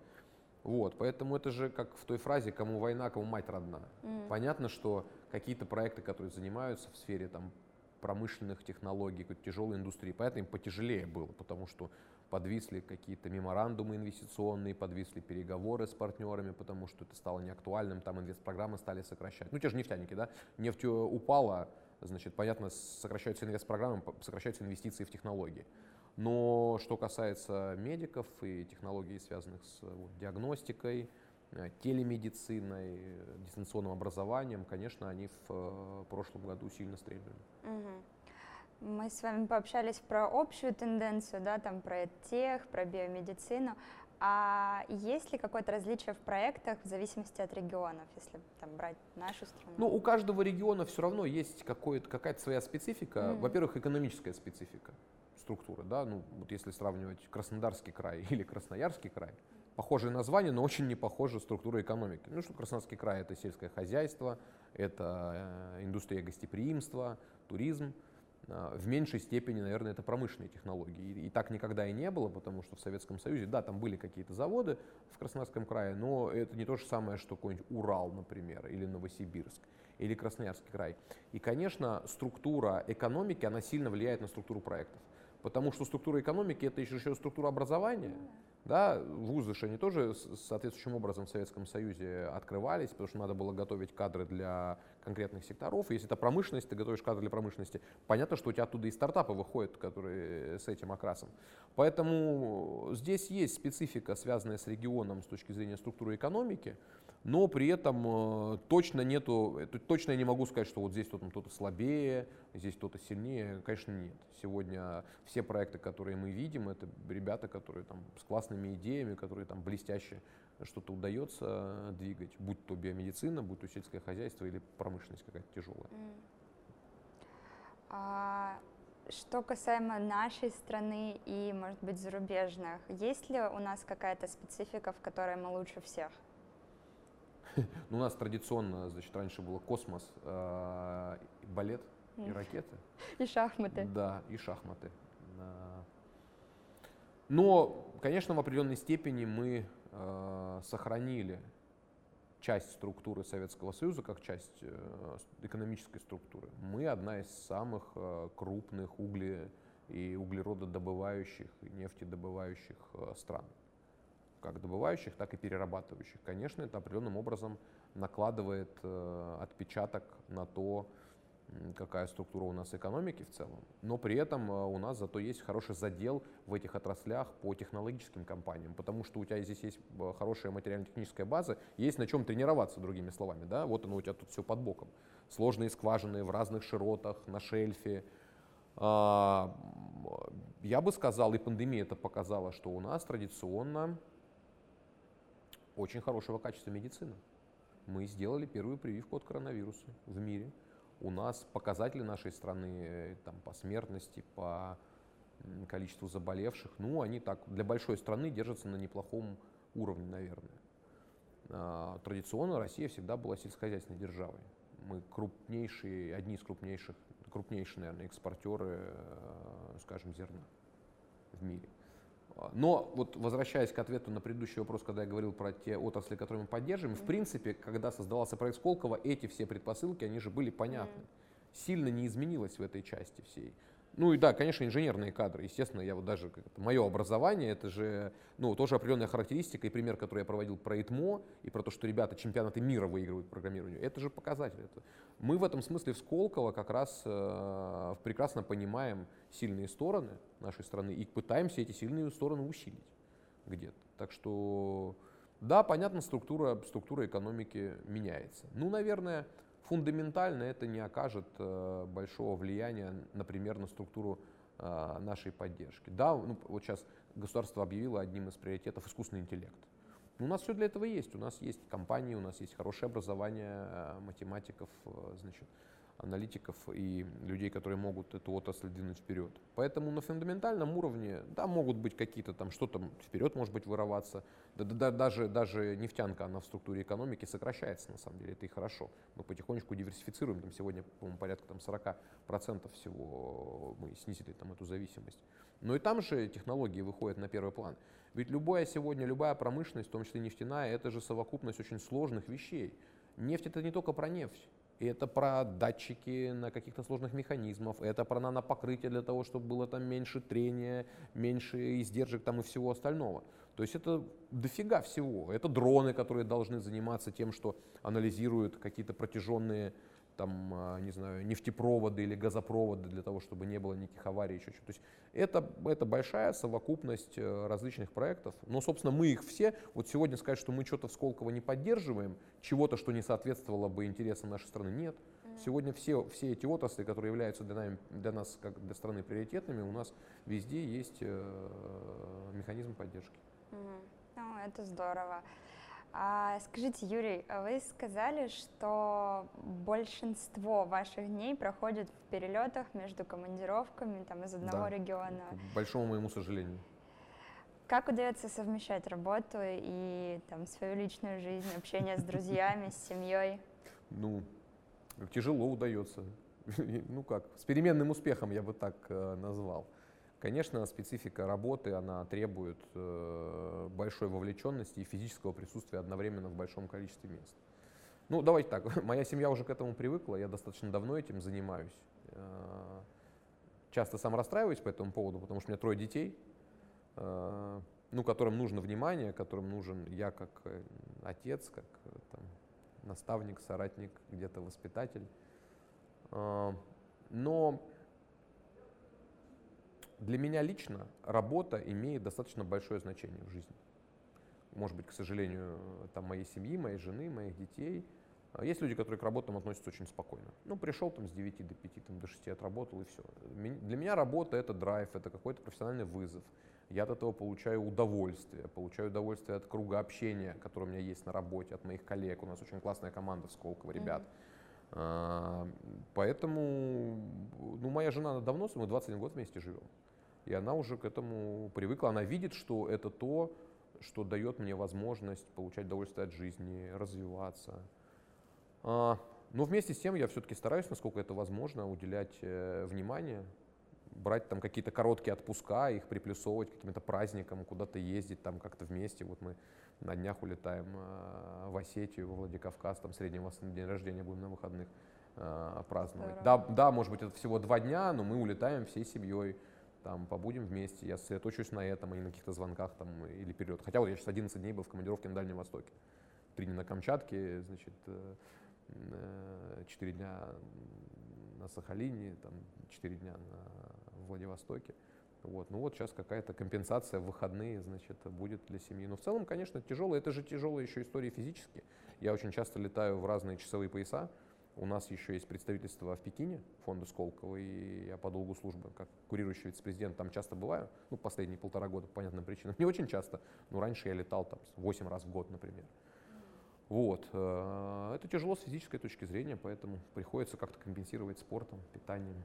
Вот, поэтому это же как в той фразе «кому война, кому мать родна». Mm. Понятно, что какие-то проекты, которые занимаются в сфере там, промышленных технологий, какой-то тяжелой индустрии. Поэтому им потяжелее было, потому что подвисли какие-то меморандумы инвестиционные, подвисли переговоры с партнерами, потому что это стало неактуальным, там инвестпрограммы стали сокращать. Ну, те же нефтяники, да, нефть упала, значит, понятно, сокращаются инвестпрограммы, сокращаются инвестиции в технологии. Но что касается медиков и технологий, связанных с вот, диагностикой, э, телемедициной, дистанционным образованием, конечно, они в э, прошлом году сильно стрельнули. Угу. Мы с вами пообщались про общую тенденцию, да, там про тех, про биомедицину. А есть ли какое-то различие в проектах в зависимости от регионов, если там брать нашу страну? Ну, у каждого региона все равно есть какая-то своя специфика. Mm-hmm. Во-первых, экономическая специфика структуры, да, ну, вот если сравнивать Краснодарский край или Красноярский край, похожие названия, но очень не похожая структура экономики. Ну, что Краснодарский край — это сельское хозяйство, это э, индустрия гостеприимства, туризм, а, в меньшей степени, наверное, это промышленные технологии. И так никогда и не было, потому что в Советском Союзе, да, там были какие-то заводы в Краснодарском крае, но это не то же самое, что какой-нибудь Урал, например, или Новосибирск, или Красноярский край. И, конечно, структура экономики, она сильно влияет на структуру проектов. Потому что структура экономики это еще, еще структура образования. Да, вузы же они тоже соответствующим образом в Советском Союзе открывались, потому что надо было готовить кадры для конкретных секторов. Если это промышленность, ты готовишь кадры для промышленности, понятно, что у тебя оттуда и стартапы выходят, которые с этим окрасом. Поэтому здесь есть специфика, связанная с регионом с точки зрения структуры экономики но при этом э, точно нету, точно я не могу сказать, что вот здесь кто-то слабее, здесь кто-то сильнее, конечно, нет. Сегодня все проекты, которые мы видим, это ребята, которые там с классными идеями, которые там блестяще что-то удается двигать, будь то биомедицина, будь то сельское хозяйство или промышленность какая-то тяжелая. А, что касаемо нашей страны и, может быть, зарубежных, есть ли у нас какая-то специфика, в которой мы лучше всех? Ну, у нас традиционно, значит, раньше было космос, э, балет и ракеты. И шахматы. Да, и шахматы. Но, конечно, в определенной степени мы э, сохранили часть структуры Советского Союза как часть э, экономической структуры. Мы одна из самых э, крупных угле и углерододобывающих, и нефтедобывающих стран как добывающих, так и перерабатывающих. Конечно, это определенным образом накладывает э, отпечаток на то, какая структура у нас экономики в целом, но при этом э, у нас зато есть хороший задел в этих отраслях по технологическим компаниям, потому что у тебя здесь есть э, хорошая материально-техническая база, есть на чем тренироваться, другими словами, да, вот оно у тебя тут все под боком. Сложные скважины в разных широтах, на шельфе. А, я бы сказал, и пандемия это показала, что у нас традиционно очень хорошего качества медицины. Мы сделали первую прививку от коронавируса в мире. У нас показатели нашей страны э, там, по смертности, по количеству заболевших, ну, они так для большой страны держатся на неплохом уровне, наверное. А, традиционно Россия всегда была сельскохозяйственной державой. Мы крупнейшие, одни из крупнейших, крупнейшие, наверное, экспортеры, э, скажем, зерна в мире. Но вот возвращаясь к ответу на предыдущий вопрос, когда я говорил про те отрасли, которые мы поддерживаем, в принципе, когда создавался проект Сколково, эти все предпосылки, они же были понятны. Сильно не изменилось в этой части всей. Ну и да, конечно, инженерные кадры. Естественно, я вот даже, мое образование, это же, ну, тоже определенная характеристика и пример, который я проводил про ИТМО и про то, что ребята чемпионаты мира выигрывают программированию. Это же показатель. Это. Мы в этом смысле в Сколково как раз э, прекрасно понимаем сильные стороны нашей страны и пытаемся эти сильные стороны усилить где-то. Так что, да, понятно, структура, структура экономики меняется. Ну, наверное, фундаментально это не окажет э, большого влияния, например, на структуру э, нашей поддержки. Да, ну, вот сейчас государство объявило одним из приоритетов искусственный интеллект. Но у нас все для этого есть. У нас есть компании, у нас есть хорошее образование э, математиков, значит, аналитиков и людей, которые могут эту отрасль двинуть вперед. Поэтому на фундаментальном уровне, да, могут быть какие-то там, что-то вперед может быть вырываться. Да, да, даже, даже нефтянка, она в структуре экономики сокращается, на самом деле, это и хорошо. Мы потихонечку диверсифицируем, там сегодня, по-моему, порядка там, 40% всего мы снизили там эту зависимость. Но и там же технологии выходят на первый план. Ведь любая сегодня, любая промышленность, в том числе нефтяная, это же совокупность очень сложных вещей Нефть это не только про нефть. Это про датчики на каких-то сложных механизмов, это про нанопокрытие для того, чтобы было там меньше трения, меньше издержек там и всего остального. То есть это дофига всего. Это дроны, которые должны заниматься тем, что анализируют какие-то протяженные там, а, не знаю, нефтепроводы или газопроводы для того, чтобы не было никаких аварий, еще что-то. То есть это, это большая совокупность э, различных проектов. Но, собственно, мы их все, вот сегодня сказать, что мы что-то в Сколково не поддерживаем, чего-то, что не соответствовало бы интересам нашей страны, нет. Сегодня все, все эти отрасли, которые являются для, нами, для нас, как для страны, приоритетными, у нас везде есть э, механизм поддержки. Ну, это здорово. А, скажите, Юрий, а вы сказали, что большинство ваших дней проходит в перелетах между командировками там, из одного да, региона. К большому моему сожалению. Как удается совмещать работу и там, свою личную жизнь, общение с друзьями, с семьей? Ну, тяжело удается. Ну как, с переменным успехом я бы так э, назвал. Конечно, специфика работы, она требует э, большой вовлеченности и физического присутствия одновременно в большом количестве мест. Ну, давайте так, моя семья уже к этому привыкла, я достаточно давно этим занимаюсь. Э, часто сам расстраиваюсь по этому поводу, потому что у меня трое детей, э, ну, которым нужно внимание, которым нужен я как отец, как там, наставник, соратник, где-то воспитатель. Но для меня лично работа имеет достаточно большое значение в жизни. Может быть, к сожалению, там, моей семьи, моей жены, моих детей. А есть люди, которые к работам относятся очень спокойно. Ну, пришел там с 9 до 5, там, до 6 отработал и все. Для меня работа это драйв, это какой-то профессиональный вызов. Я от этого получаю удовольствие, получаю удовольствие от круга общения, который у меня есть на работе, от моих коллег. У нас очень классная команда в Сколково, ребят. Mm-hmm. Поэтому, ну, моя жена она давно, мы 21 год вместе живем. И она уже к этому привыкла. Она видит, что это то, что дает мне возможность получать удовольствие от жизни, развиваться. А, но вместе с тем я все-таки стараюсь, насколько это возможно, уделять э, внимание, брать там какие-то короткие отпуска, их приплюсовывать к каким-то праздникам, куда-то ездить там как-то вместе. Вот мы на днях улетаем э, в Осетию, во Владикавказ, там средний день рождения будем на выходных э, праздновать. Да, да, может быть, это всего два дня, но мы улетаем всей семьей там побудем вместе, я сосредоточусь на этом, а не на каких-то звонках там или перелет. Хотя вот я сейчас 11 дней был в командировке на Дальнем Востоке. Три дня на Камчатке, значит, 4 э, э, дня на Сахалине, там, 4 дня на Владивостоке. Вот. Ну вот сейчас какая-то компенсация в выходные, значит, будет для семьи. Но в целом, конечно, тяжело. Это же тяжелая еще история физически. Я очень часто летаю в разные часовые пояса. У нас еще есть представительство в Пекине, фонда Сколково, и я по долгу службы, как курирующий вице-президент, там часто бываю, ну, последние полтора года, по понятным причинам. Не очень часто, но раньше я летал там 8 раз в год, например. Вот. Э, это тяжело с физической точки зрения, поэтому приходится как-то компенсировать спортом, питанием,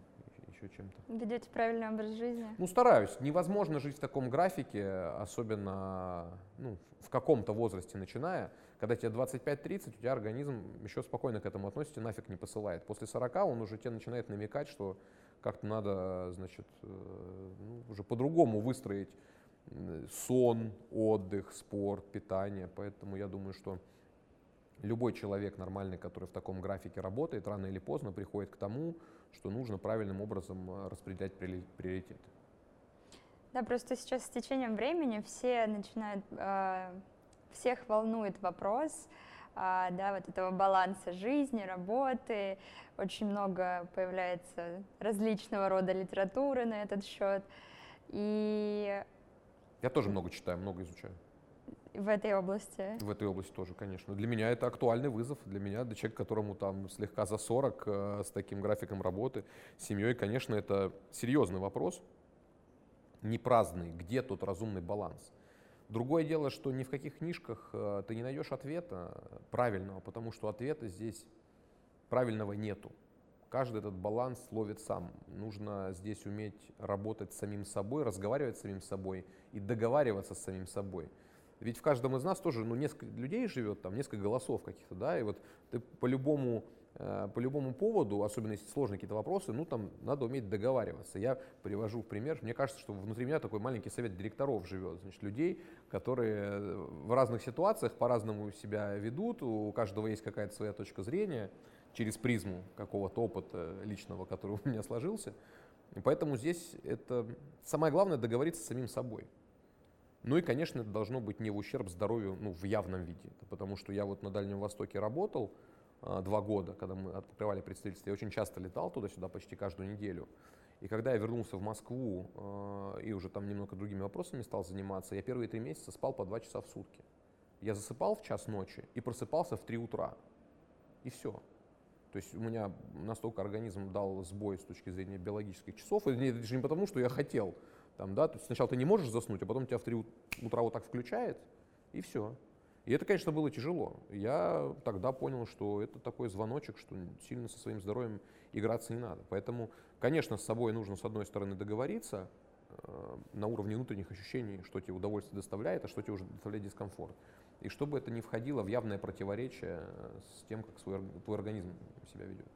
еще чем-то. Ведете правильный образ жизни? Ну, стараюсь. Невозможно жить в таком графике, особенно ну, в каком-то возрасте начиная. Когда тебе 25-30, у тебя организм еще спокойно к этому относится, нафиг не посылает. После 40 он уже тебе начинает намекать, что как-то надо, значит, э, ну, уже по-другому выстроить сон, отдых, спорт, питание. Поэтому я думаю, что любой человек нормальный, который в таком графике работает, рано или поздно приходит к тому, что нужно правильным образом э, распределять приоритеты. Да, просто сейчас с течением времени все начинают э, всех волнует вопрос а, да, вот этого баланса жизни, работы. Очень много появляется различного рода литературы на этот счет. И... Я тоже много читаю, много изучаю. В этой области? В этой области тоже, конечно. Для меня это актуальный вызов. Для меня, для человека, которому там слегка за 40, э, с таким графиком работы, с семьей, конечно, это серьезный вопрос. Не праздный. Где тот разумный баланс? Другое дело, что ни в каких книжках э, ты не найдешь ответа правильного, потому что ответа здесь правильного нету. Каждый этот баланс ловит сам. Нужно здесь уметь работать с самим собой, разговаривать с самим собой и договариваться с самим собой. Ведь в каждом из нас тоже ну, несколько людей живет, там несколько голосов каких-то, да, и вот ты по-любому по любому поводу, особенно если сложные какие-то вопросы, ну там надо уметь договариваться. Я привожу в пример, мне кажется, что внутри меня такой маленький совет директоров живет, значит, людей, которые в разных ситуациях по-разному себя ведут, у каждого есть какая-то своя точка зрения через призму какого-то опыта личного, который у меня сложился. И поэтому здесь это самое главное договориться с самим собой. Ну и, конечно, это должно быть не в ущерб здоровью ну, в явном виде. Потому что я вот на Дальнем Востоке работал два года, когда мы открывали представительство. Я очень часто летал туда-сюда почти каждую неделю. И когда я вернулся в Москву э, и уже там немного другими вопросами стал заниматься, я первые три месяца спал по два часа в сутки. Я засыпал в час ночи и просыпался в три утра. И все. То есть у меня настолько организм дал сбой с точки зрения биологических часов. И это же не потому, что я хотел. Там, да, то есть сначала ты не можешь заснуть, а потом тебя в 3 утра вот так включает, и все. И это, конечно, было тяжело. Я тогда понял, что это такой звоночек, что сильно со своим здоровьем играться не надо. Поэтому, конечно, с собой нужно, с одной стороны, договориться э, на уровне внутренних ощущений, что тебе удовольствие доставляет, а что тебе уже доставляет дискомфорт. И чтобы это не входило в явное противоречие с тем, как свой, твой организм себя ведет.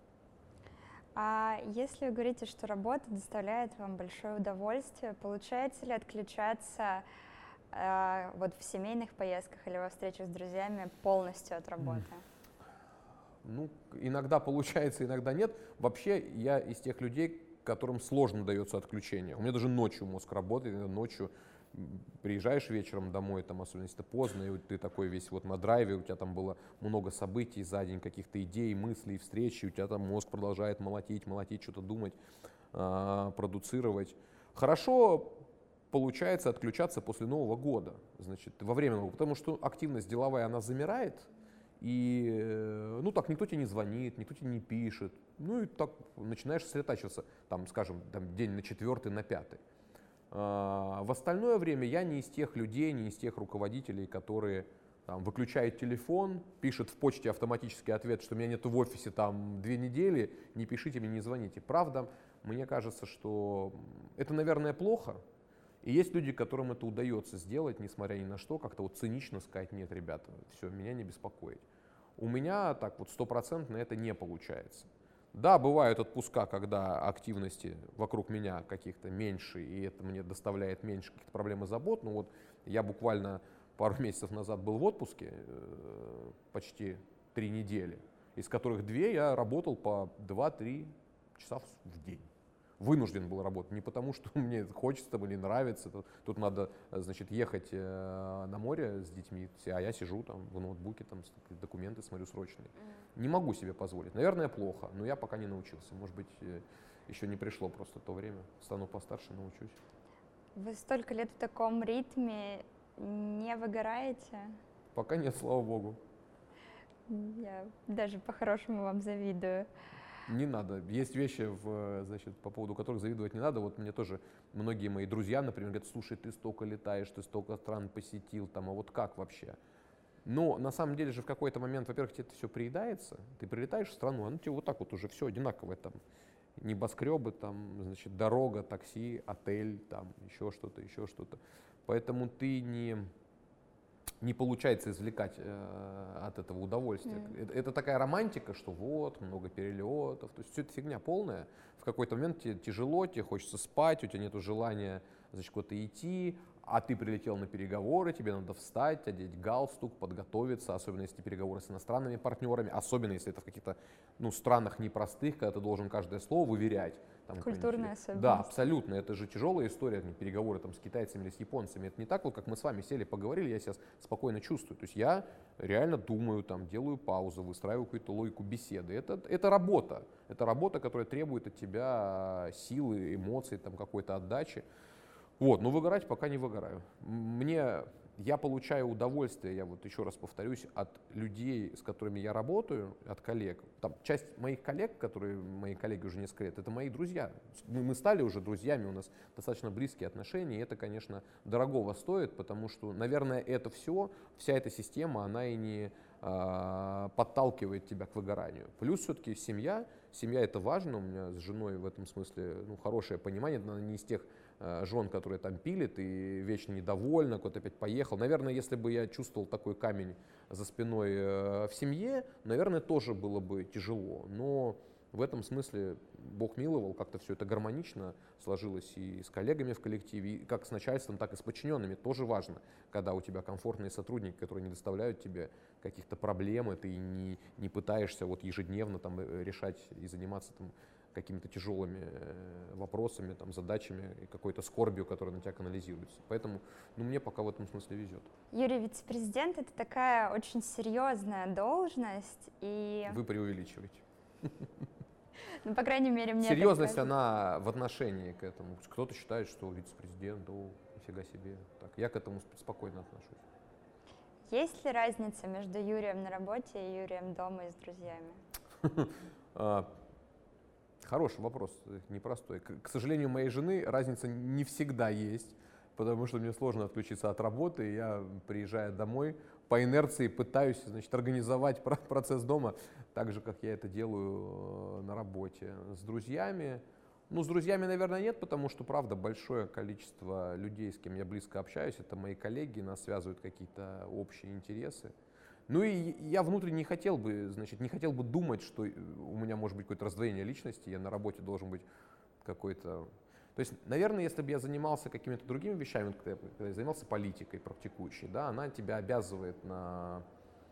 А если вы говорите, что работа доставляет вам большое удовольствие, получается ли отключаться э, вот в семейных поездках или во встречах с друзьями полностью от работы? Ну, иногда получается, иногда нет. Вообще, я из тех людей, которым сложно дается отключение. У меня даже ночью мозг работает, ночью приезжаешь вечером домой, там, особенно если ты поздно, и ты такой весь вот на драйве, у тебя там было много событий за день, каких-то идей, мыслей, встречи, у тебя там мозг продолжает молотить, молотить, что-то думать, э, продуцировать. Хорошо получается отключаться после Нового года, значит, во время Нового потому что активность деловая, она замирает, и, э, ну, так никто тебе не звонит, никто тебе не пишет, ну, и так начинаешь сосредотачиваться, там, скажем, там, день на четвертый, на пятый. А, в остальное время я не из тех людей, не из тех руководителей, которые там, выключают телефон, пишет в почте автоматический ответ, что меня нет в офисе там две недели, не пишите мне, не звоните. Правда, мне кажется, что это, наверное, плохо. И есть люди, которым это удается сделать, несмотря ни на что, как-то вот цинично сказать, нет, ребята, все, меня не беспокоить. У меня так вот стопроцентно это не получается. Да, бывают отпуска, когда активности вокруг меня каких-то меньше, и это мне доставляет меньше каких-то проблем и забот. Но вот я буквально пару месяцев назад был в отпуске, э, почти три недели, из которых две я работал по 2-3 часа в день вынужден был работать. Не потому, что мне хочется там, или нравится. Тут, тут надо, значит, ехать э, на море с детьми, а я сижу там в ноутбуке, там документы смотрю срочные. Не могу себе позволить. Наверное, плохо, но я пока не научился. Может быть, э, еще не пришло просто то время. Стану постарше, научусь. Вы столько лет в таком ритме не выгораете? Пока нет, слава богу. Я даже по-хорошему вам завидую не надо. Есть вещи, в, значит, по поводу которых завидовать не надо. Вот мне тоже многие мои друзья, например, говорят, слушай, ты столько летаешь, ты столько стран посетил, там, а вот как вообще? Но на самом деле же в какой-то момент, во-первых, тебе это все приедается, ты прилетаешь в страну, оно тебе вот так вот уже все одинаковое там. Небоскребы, там, значит, дорога, такси, отель, там, еще что-то, еще что-то. Поэтому ты не, не получается извлекать э, от этого удовольствия. Mm. Это, это такая романтика, что вот, много перелетов. То есть все это фигня полная. В какой-то момент тебе тяжело, тебе хочется спать, у тебя нет желания значит, куда-то идти, а ты прилетел на переговоры, тебе надо встать, одеть галстук, подготовиться, особенно если переговоры с иностранными партнерами, особенно если это в каких-то ну, странах непростых, когда ты должен каждое слово выверять. Там, Культурная особенность. Да, абсолютно. Это же тяжелая история, переговоры там, с китайцами или с японцами. Это не так, вот, как мы с вами сели, поговорили, я себя спокойно чувствую. То есть я реально думаю, там, делаю паузу, выстраиваю какую-то логику беседы. Это, это работа. Это работа, которая требует от тебя силы, эмоций, там, какой-то отдачи. Вот, но выгорать пока не выгораю. Мне я получаю удовольствие, я вот еще раз повторюсь, от людей, с которыми я работаю, от коллег. Там часть моих коллег, которые мои коллеги уже несколько лет, это мои друзья. Мы, стали уже друзьями, у нас достаточно близкие отношения, и это, конечно, дорогого стоит, потому что, наверное, это все, вся эта система, она и не э, подталкивает тебя к выгоранию. Плюс все-таки семья, семья это важно, у меня с женой в этом смысле ну, хорошее понимание, она не из тех жен, которые там пилит и вечно недовольна, куда-то опять поехал. Наверное, если бы я чувствовал такой камень за спиной э, в семье, наверное, тоже было бы тяжело. Но в этом смысле Бог миловал, как-то все это гармонично сложилось и с коллегами в коллективе, и как с начальством, так и с подчиненными. Тоже важно, когда у тебя комфортные сотрудники, которые не доставляют тебе каких-то проблем, и ты не, не пытаешься вот ежедневно там э, решать и заниматься там какими-то тяжелыми э, вопросами, там, задачами и какой-то скорбью, которая на тебя канализируется. Поэтому ну, мне пока в этом смысле везет. Юрий, вице-президент — это такая очень серьезная должность. И... Вы преувеличиваете. Ну, по крайней мере, мне Серьезность, она в отношении к этому. Кто-то считает, что вице-президент, о, нифига себе. Так, я к этому спокойно отношусь. Есть ли разница между Юрием на работе и Юрием дома и с друзьями? Хороший вопрос, непростой. К сожалению, моей жены разница не всегда есть, потому что мне сложно отключиться от работы. Я, приезжая домой, по инерции пытаюсь значит, организовать процесс дома так же, как я это делаю э, на работе. С друзьями, ну, с друзьями, наверное, нет, потому что, правда, большое количество людей, с кем я близко общаюсь, это мои коллеги, нас связывают какие-то общие интересы. Ну и я внутренне не хотел бы, значит, не хотел бы думать, что у меня может быть какое-то раздвоение личности, я на работе должен быть какой-то... То есть, наверное, если бы я занимался какими-то другими вещами, когда я, когда я занимался политикой практикующей, да, она тебя обязывает на,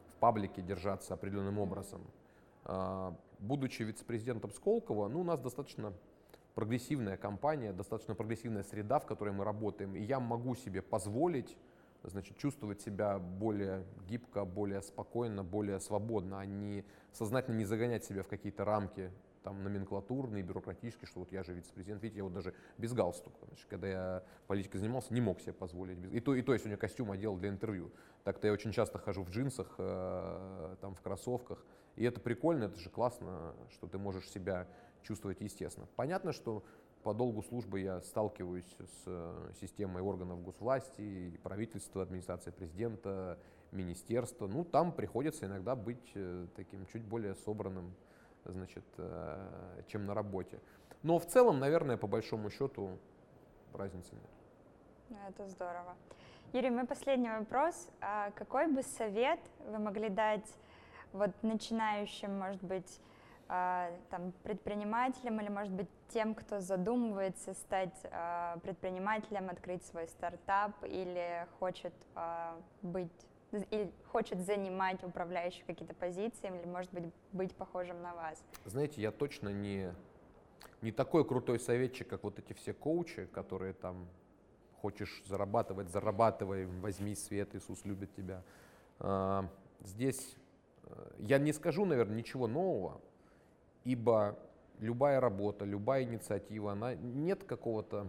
в паблике держаться определенным образом. А, будучи вице-президентом Сколково, ну, у нас достаточно прогрессивная компания, достаточно прогрессивная среда, в которой мы работаем, и я могу себе позволить значит, чувствовать себя более гибко, более спокойно, более свободно, а не сознательно не загонять себя в какие-то рамки там, номенклатурные, бюрократические, что вот я же вице-президент, видите, я вот даже без галстука, значит, когда я политикой занимался, не мог себе позволить. Без... И, то, и то я сегодня костюм одел для интервью. Так-то я очень часто хожу в джинсах, э, там, в кроссовках, и это прикольно, это же классно, что ты можешь себя чувствовать естественно. Понятно, что по долгу службы я сталкиваюсь с э, системой органов госвласти, правительства, администрации президента, министерства. Ну, там приходится иногда быть э, таким чуть более собранным, значит, э, чем на работе. Но в целом, наверное, по большому счету разницы нет. Это здорово. Юрий, мой последний вопрос. А какой бы совет вы могли дать вот начинающим, может быть, там, предпринимателям или, может быть, тем, кто задумывается стать а, предпринимателем, открыть свой стартап или хочет а, быть или хочет занимать управляющие какие-то позиции, или, может быть, быть похожим на вас? Знаете, я точно не, не такой крутой советчик, как вот эти все коучи, которые там хочешь зарабатывать, зарабатывай, возьми свет, Иисус любит тебя. Здесь Э, я не скажу, наверное, ничего нового, ибо любая работа, любая инициатива, она нет какого-то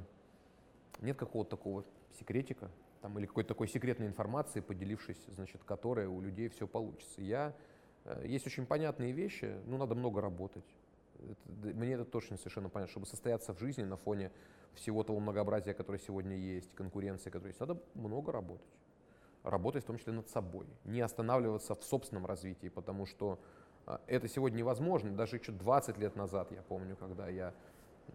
нет какого-то такого секретика там, или какой-то такой секретной информации, поделившись, значит, которая у людей все получится. Я, э, есть очень понятные вещи, ну, надо много работать. Это, мне это точно совершенно понятно. Чтобы состояться в жизни на фоне всего того многообразия, которое сегодня есть, конкуренции, которая есть, надо много работать работать в том числе над собой, не останавливаться в собственном развитии, потому что это сегодня невозможно. Даже еще 20 лет назад, я помню, когда я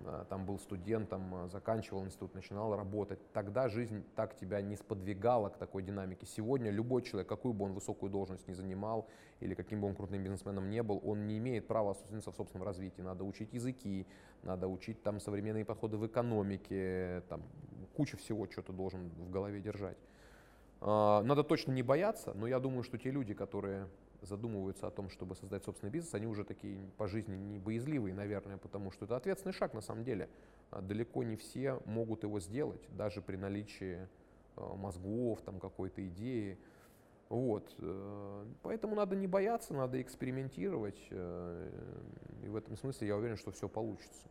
а, там был студентом, а, заканчивал институт, начинал работать, тогда жизнь так тебя не сподвигала к такой динамике. Сегодня любой человек, какую бы он высокую должность не занимал или каким бы он крутым бизнесменом не был, он не имеет права осуществиться в собственном развитии. Надо учить языки, надо учить там современные подходы в экономике, там куча всего, что ты должен в голове держать. А, надо точно не бояться, но я думаю, что те люди, которые задумываются о том, чтобы создать собственный бизнес, они уже такие по жизни не боязливые, наверное, потому что это ответственный шаг на самом деле. А далеко не все могут его сделать, даже при наличии а, мозгов, там какой-то идеи. Вот. Э, поэтому надо не бояться, надо экспериментировать. Э, и в этом смысле я уверен, что все получится.